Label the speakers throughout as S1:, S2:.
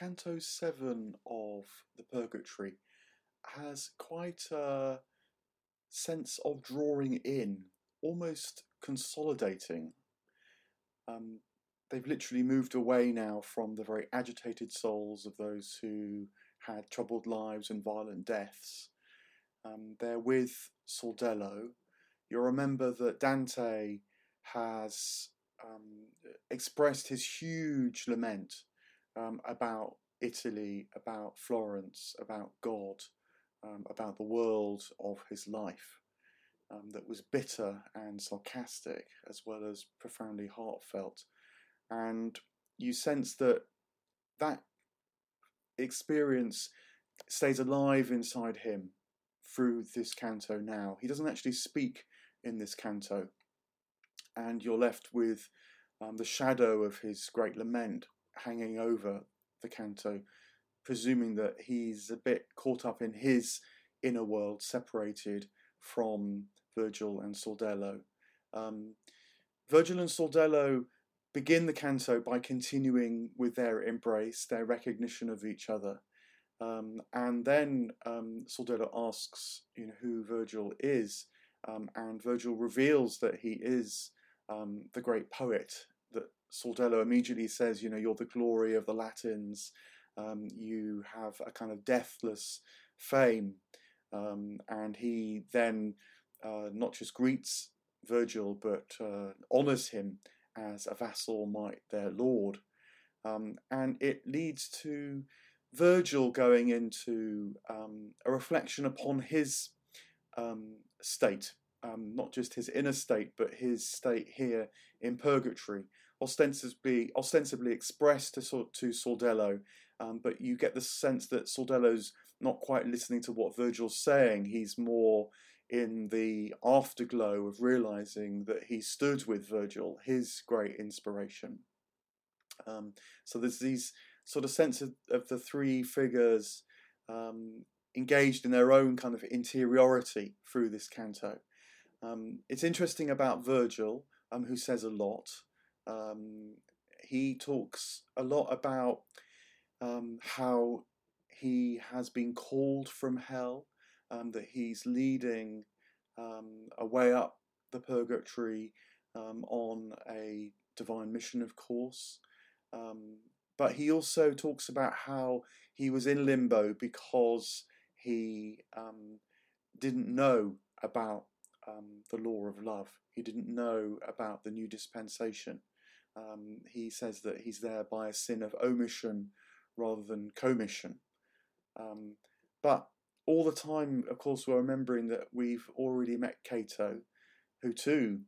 S1: Canto 7 of the Purgatory has quite a sense of drawing in, almost consolidating. Um, they've literally moved away now from the very agitated souls of those who had troubled lives and violent deaths. Um, they're with Sordello. You'll remember that Dante has um, expressed his huge lament um, about Italy, about Florence, about God, um, about the world of his life um, that was bitter and sarcastic as well as profoundly heartfelt. And you sense that that experience stays alive inside him through this canto now. He doesn't actually speak in this canto, and you're left with um, the shadow of his great lament hanging over the canto, presuming that he's a bit caught up in his inner world, separated from Virgil and Sordello. Um, Virgil and Sordello begin the canto by continuing with their embrace, their recognition of each other. Um, and then um, Sordello asks, you know, who Virgil is, um, and Virgil reveals that he is um, the great poet. Sordello immediately says, you know, you're the glory of the Latins. Um, you have a kind of deathless fame, um, and he then uh, not just greets Virgil but uh, honors him as a vassal might their lord. Um, and it leads to Virgil going into um, a reflection upon his um, state, um, not just his inner state, but his state here in purgatory, ostensibly, ostensibly expressed to, to Sordello, um, but you get the sense that Sordello's not quite listening to what Virgil's saying. He's more in the afterglow of realizing that he stood with Virgil, his great inspiration. Um, so there's these sort of sense of, of the three figures um, engaged in their own kind of interiority through this canto. Um, it's interesting about Virgil, um, who says a lot. Um, he talks a lot about um, how he has been called from hell um, that he's leading um, a way up the purgatory um, on a divine mission, of course. Um, but he also talks about how he was in limbo because he didn't know about the law of love. He didn't know about the new dispensation. He says that he's there by a sin of omission rather than commission. but all the time, of course, we're remembering that we've already met Cato, who too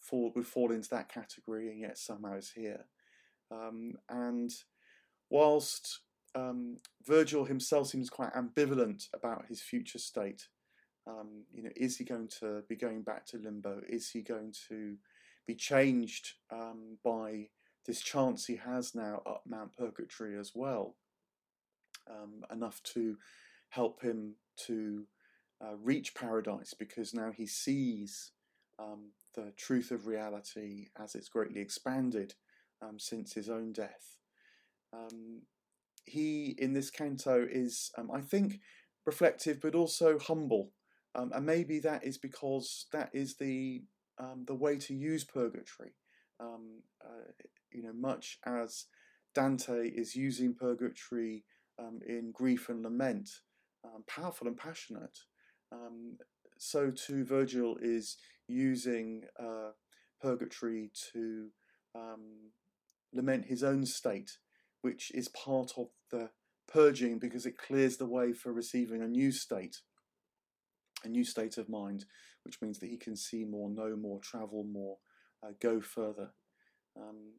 S1: fall, would fall into that category and yet somehow is here. Um, and whilst um, Virgil himself seems quite ambivalent about his future state, um, you know, is he going to be going back to limbo? Is he going to be changed um, by this chance he has now up Mount Purgatory as well? Um, enough to help him to uh, reach paradise because now he sees um, the truth of reality as it's greatly expanded um, since his own death. Um, he, in this canto, is, um, I think, reflective but also humble. Um, and maybe that is because that is the, um, the way to use purgatory. Uh, you know, much as Dante is using purgatory in grief and lament, um, powerful and passionate. Um, so too, Virgil is using uh, purgatory to um, lament his own state, which is part of the purging because it clears the way for receiving a new state, a new state of mind, which means that he can see more, know more, travel more, uh, go further. Um,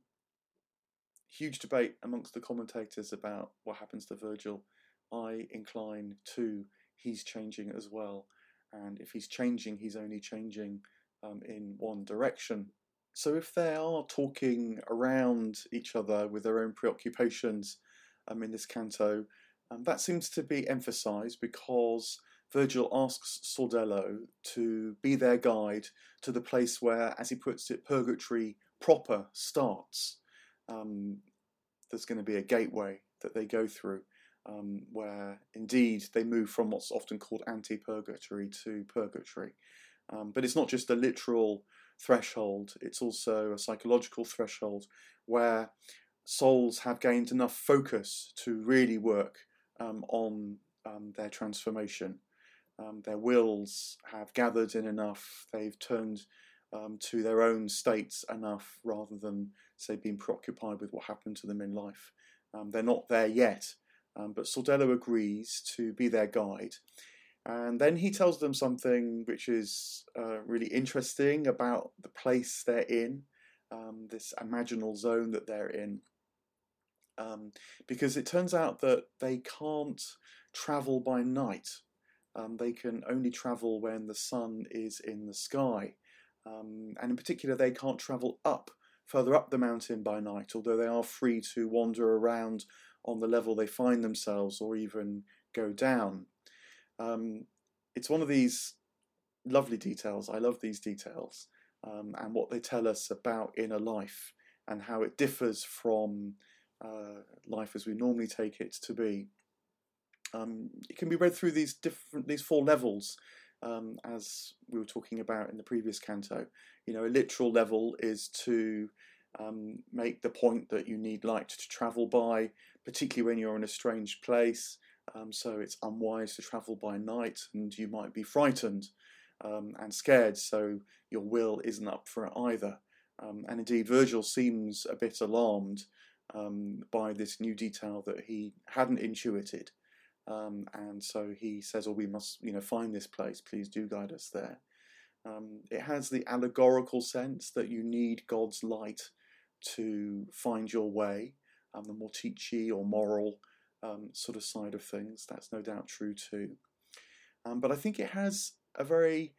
S1: huge debate amongst the commentators about what happens to Virgil I incline to he's changing as well. And if he's changing, he's only changing um, in one direction. So if they are talking around each other with their own preoccupations um, in this canto, um, that seems to be emphasized because Virgil asks Sordello to be their guide to the place where, as he puts it, purgatory proper starts. Um, there's going to be a gateway that they go through, um, where indeed they move from what's often called anti-purgatory to purgatory. Um, but it's not just a literal threshold; it's also a psychological threshold where souls have gained enough focus to really work um, on um, their transformation. Um, their wills have gathered in enough, they've turned um, to their own states enough rather than, say, being preoccupied with what happened to them in life. Um, they're not there yet, um, but Sordello agrees to be their guide. And then he tells them something which is uh, really interesting about the place they're in, um, this imaginal zone that they're in. Um, because it turns out that they can't travel by night. Um, they can only travel when the sun is in the sky. Um, and in particular, they can't travel up, further up the mountain by night, although they are free to wander around on the level they find themselves or even go down. Um, it's one of these lovely details. I love these details um, and what they tell us about inner life and how it differs from uh, life as we normally take it to be. Um, it can be read through these different these four levels, um, as we were talking about in the previous canto. You know, a literal level is to um, make the point that you need light to travel by, particularly when you're in a strange place. Um, so it's unwise to travel by night, and you might be frightened um, and scared. So your will isn't up for it either. Um, and indeed, Virgil seems a bit alarmed by this new detail that he hadn't intuited. Um, and so he says, "Oh, we must, you know, find this place. Please do guide us there." Um, it has the allegorical sense that you need God's light to find your way, um, the more teachy or moral um, sort of side of things. That's no doubt true too. Um, but I think it has a very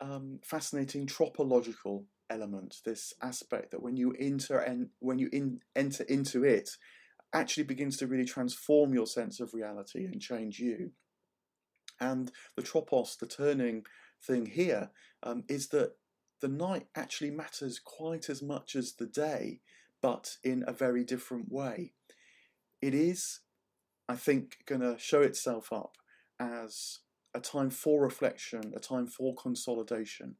S1: um, fascinating tropological element. This aspect that when you enter and when you in, enter into it, actually begins to really transform your sense of reality and change you. And the tropos, the turning thing here, um, is that the night actually matters quite as much as the day, but in a very different way. It is, I think, going to show itself up as a time for reflection, a time for consolidation,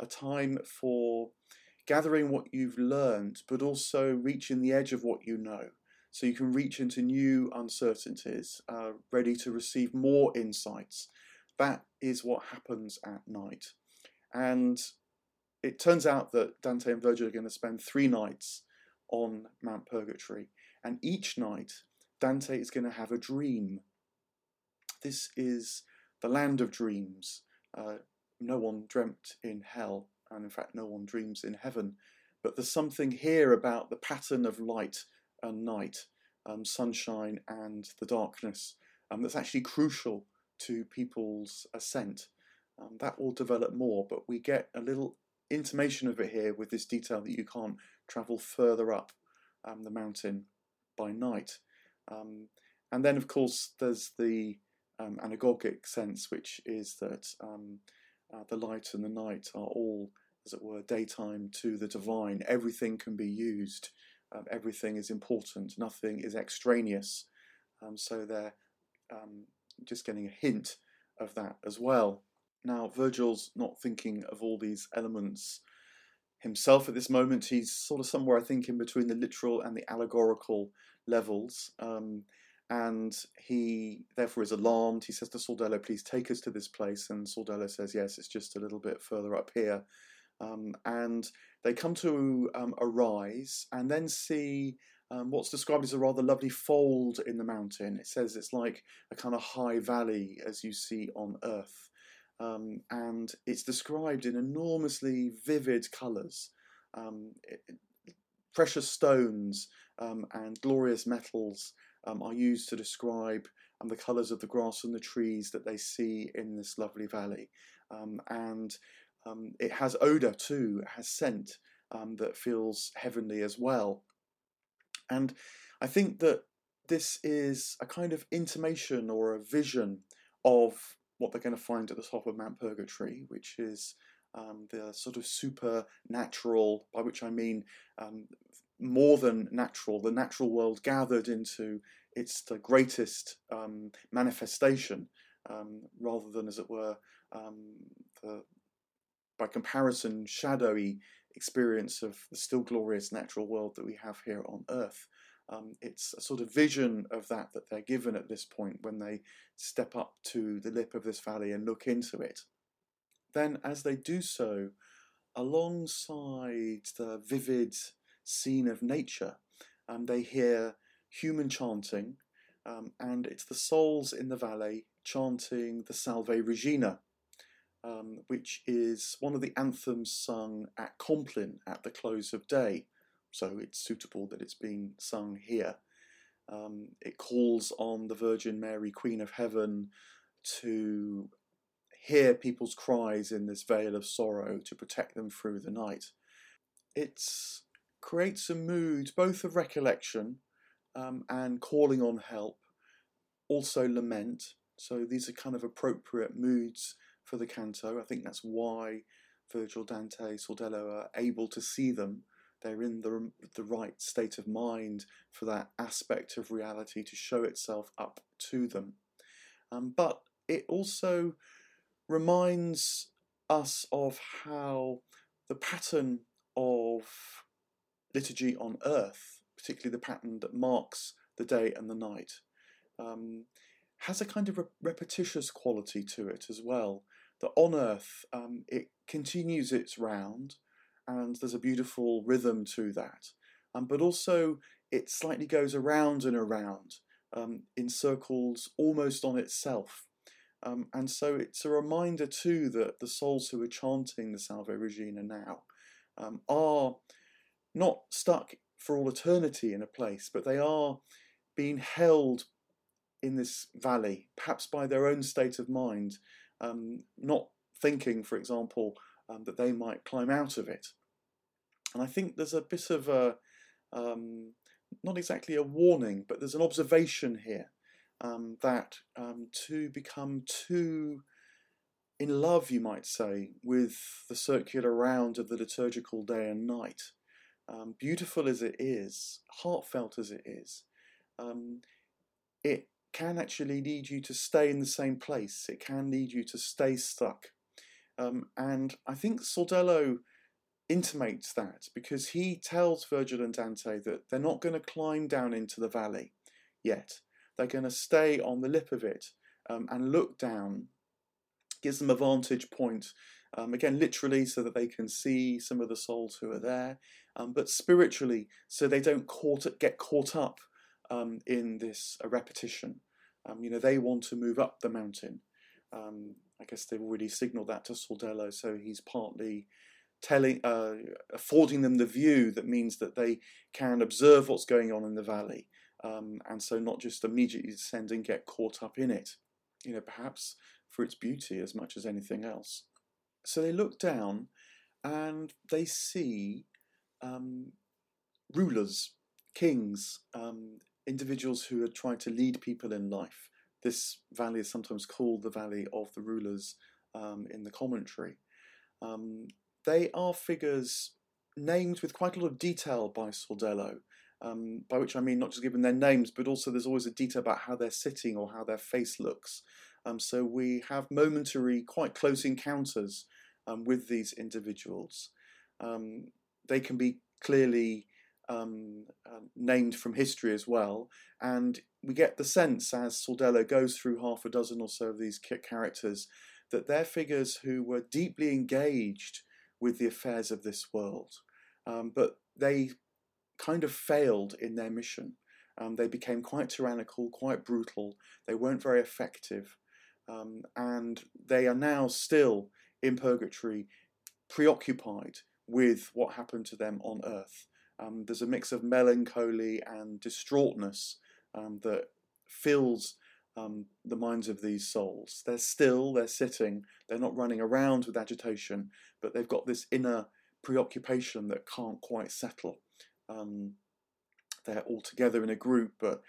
S1: a time for gathering what you've learned, but also reaching the edge of what you know so you can reach into new uncertainties, uh, ready to receive more insights. That is what happens at night. And it turns out that Dante and Virgil are going to spend three nights on Mount Purgatory, and each night Dante is going to have a dream. This is the land of dreams. Uh, no one dreamt in hell, and in fact, no one dreams in heaven. But there's something here about the pattern of light and night, um, sunshine and the darkness, um, that's actually crucial to people's ascent. Um, that will develop more, but we get a little intimation of it here with this detail that you can't travel further up um, the mountain by night. Um, and then, of course, there's the um, anagogic sense, which is that uh, the light and the night are all, as it were, daytime to the divine. Everything can be used um, everything is important, nothing is extraneous. Um, so they're um, just getting a hint of that as well. Now, Virgil's not thinking of all these elements himself at this moment. He's sort of somewhere, I think, in between the literal and the allegorical levels. Um, and he therefore is alarmed. He says to Sordello, Please take us to this place. And Sordello says, Yes, it's just a little bit further up here. Um, and they come to um, a rise and then see um, what's described as a rather lovely fold in the mountain. It says it's like a kind of high valley as you see on Earth. Um, and it's described in enormously vivid colours. Um, precious stones um, and glorious metals are used to describe the colours of the grass and the trees that they see in this lovely valley. and um, it has odour too, it has scent um, that feels heavenly as well. And I think that this is a kind of intimation or a vision of what they're going to find at the top of Mount Purgatory, which is um, the sort of supernatural, by which I mean um, more than natural, the natural world gathered into its the greatest um, manifestation, um, rather than, as it were, um, the by comparison, shadowy experience of the still glorious natural world that we have here on Earth. Um, it's a sort of vision of that that they're given at this point when they step up to the lip of this valley and look into it. Then, as they do so, alongside the vivid scene of nature, um, they hear human chanting, um, and it's the souls in the valley chanting the Salve Regina, um, which is one of the anthems sung at Compline at the close of day. So it's suitable that it's being sung here. Um, it calls on the Virgin Mary, Queen of Heaven, to hear people's cries in this vale of sorrow to protect them through the night. It creates a mood both of recollection um, and calling on help, also lament. So these are kind of appropriate moods for the canto. I think that's why Virgil, Dante, Sordello are able to see them. They're in the, the right state of mind for that aspect of reality to show itself up to them. Um, but it also reminds us of how the pattern of liturgy on earth, particularly the pattern that marks the day and the night, um, has a kind of re- repetitious quality to it as well. That on earth um, it continues its round, and there's a beautiful rhythm to that, um, but also it slightly goes around and around um, in circles almost on itself. Um, and so it's a reminder too that the souls who are chanting the Salve Regina now um, are not stuck for all eternity in a place, but they are being held in this valley, perhaps by their own state of mind, not thinking, for example, um, that they might climb out of it. And I think there's a bit of a, um, not exactly a warning, but there's an observation here um, that um, to become too in love, you might say, with the circular round of the liturgical day and night, um, beautiful as it is, heartfelt as it is, um, it can actually lead you to stay in the same place. It can lead you to stay stuck. Um, and I think Sordello intimates that because he tells Virgil and Dante that they're not going to climb down into the valley yet. They're going to stay on the lip of it um, and look down. Gives them a vantage point, um, again, literally, so that they can see some of the souls who are there, um, but spiritually, so they don't caught, get caught up um, in this uh, repetition. Um, you know, they want to move up the mountain. Um, I guess they've already signalled that to Sordello, so he's partly telling, uh, affording them the view that means that they can observe what's going on in the valley um, and so not just immediately descend and get caught up in it, you know, perhaps for its beauty as much as anything else. So they look down and they see um, rulers, kings, um, individuals who are trying to lead people in life. This valley is sometimes called the Valley of the Rulers um, in the commentary. Um, they are figures named with quite a lot of detail by Sordello um, by which I mean not just given their names, but also there's always a detail about how they're sitting or how their face looks. Um, so we have momentary, quite close encounters um, with these individuals. Um, they can be clearly um, uh, named from history as well, and we get the sense as Sordello goes through half a dozen or so of these characters that they're figures who were deeply engaged with the affairs of this world, um, but they kind of failed in their mission. Um, they became quite tyrannical, quite brutal. They weren't very effective. Um, and they are now still in purgatory, preoccupied with what happened to them on earth. Um, there's a mix of melancholy and distraughtness um, that fills um, the minds of these souls. They're still, they're sitting, they're not running around with agitation, but they've got this inner preoccupation that can't quite settle. Um, they're all together in a group, but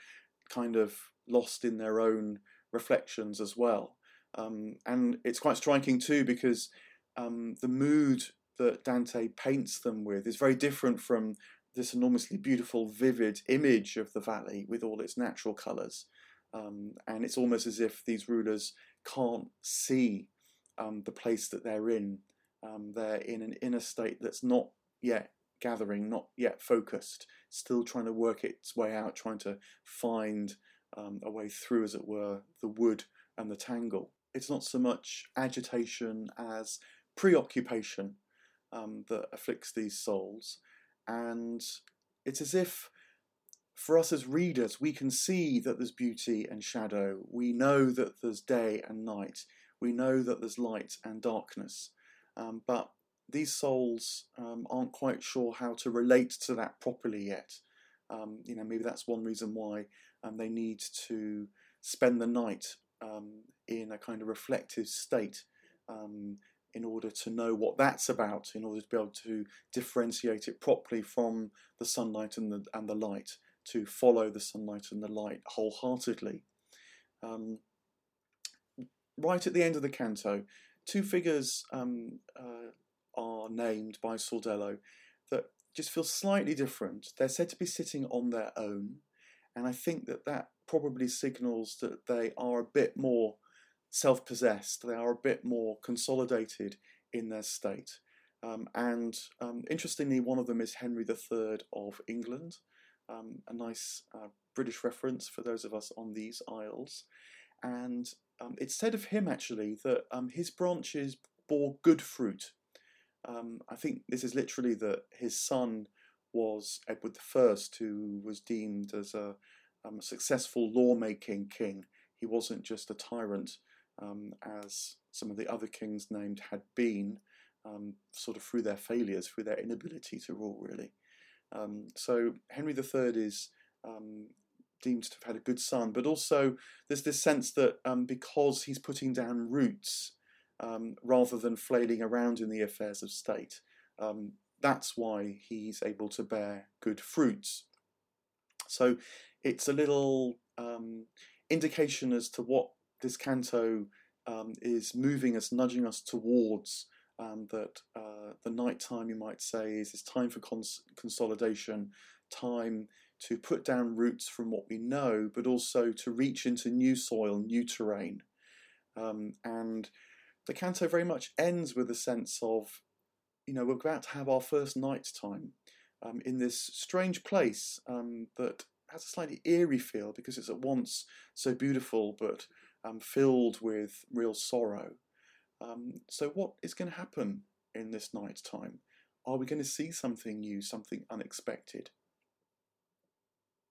S1: kind of lost in their own reflections as well. Um, and it's quite striking too because um, the mood that Dante paints them with is very different from this enormously beautiful, vivid image of the valley with all its natural colours. Um, and it's almost as if these rulers can't see um, the place that they're in. Um, they're in an inner state that's not yet gathering, not yet focused, still trying to work its way out, trying to find um, a way through, as it were, the wood and the tangle. It's not so much agitation as preoccupation um, that afflicts these souls. And it's as if for us as readers, we can see that there's beauty and shadow. We know that there's day and night. We know that there's light and darkness. Um, but these souls um, aren't quite sure how to relate to that properly yet. Um, you know, maybe that's one reason why um, they need to spend the night um, in a kind of reflective state um, in order to know what that's about, in order to be able to differentiate it properly from the sunlight and the, and the light, to follow the sunlight and the light wholeheartedly. Um, right at the end of the canto, two figures um, uh, are named by Sordello that just feel slightly different. They're said to be sitting on their own, and I think that that probably signals that they are a bit more self possessed, they are a bit more consolidated in their state. Um, and um, interestingly, one of them is Henry III of England, um, a nice uh, British reference for those of us on these isles. And um, it's said of him actually that um, his branches bore good fruit. Um, I think this is literally that his son was Edward I, who was deemed as a, a successful lawmaking king. He wasn't just a tyrant um, as some of the other kings named had been, um, sort of through their failures, through their inability to rule, really. Um, so Henry III is um, deemed to have had a good son, but also there's this sense that um, because he's putting down roots um, rather than flailing around in the affairs of state, that's why he's able to bear good fruits. So it's a little indication as to what this canto um, is moving us, nudging us towards um, that uh, the night time, you might say, is, is time for cons- consolidation, time to put down roots from what we know, but also to reach into new soil, new terrain. Um, and the canto very much ends with a sense of, you know, we're about to have our first night time um, in this strange place um, that has a slightly eerie feel because it's at once so beautiful but um, filled with real sorrow. Um, so, what is going to happen in this night time? Are we going to see something new, something unexpected?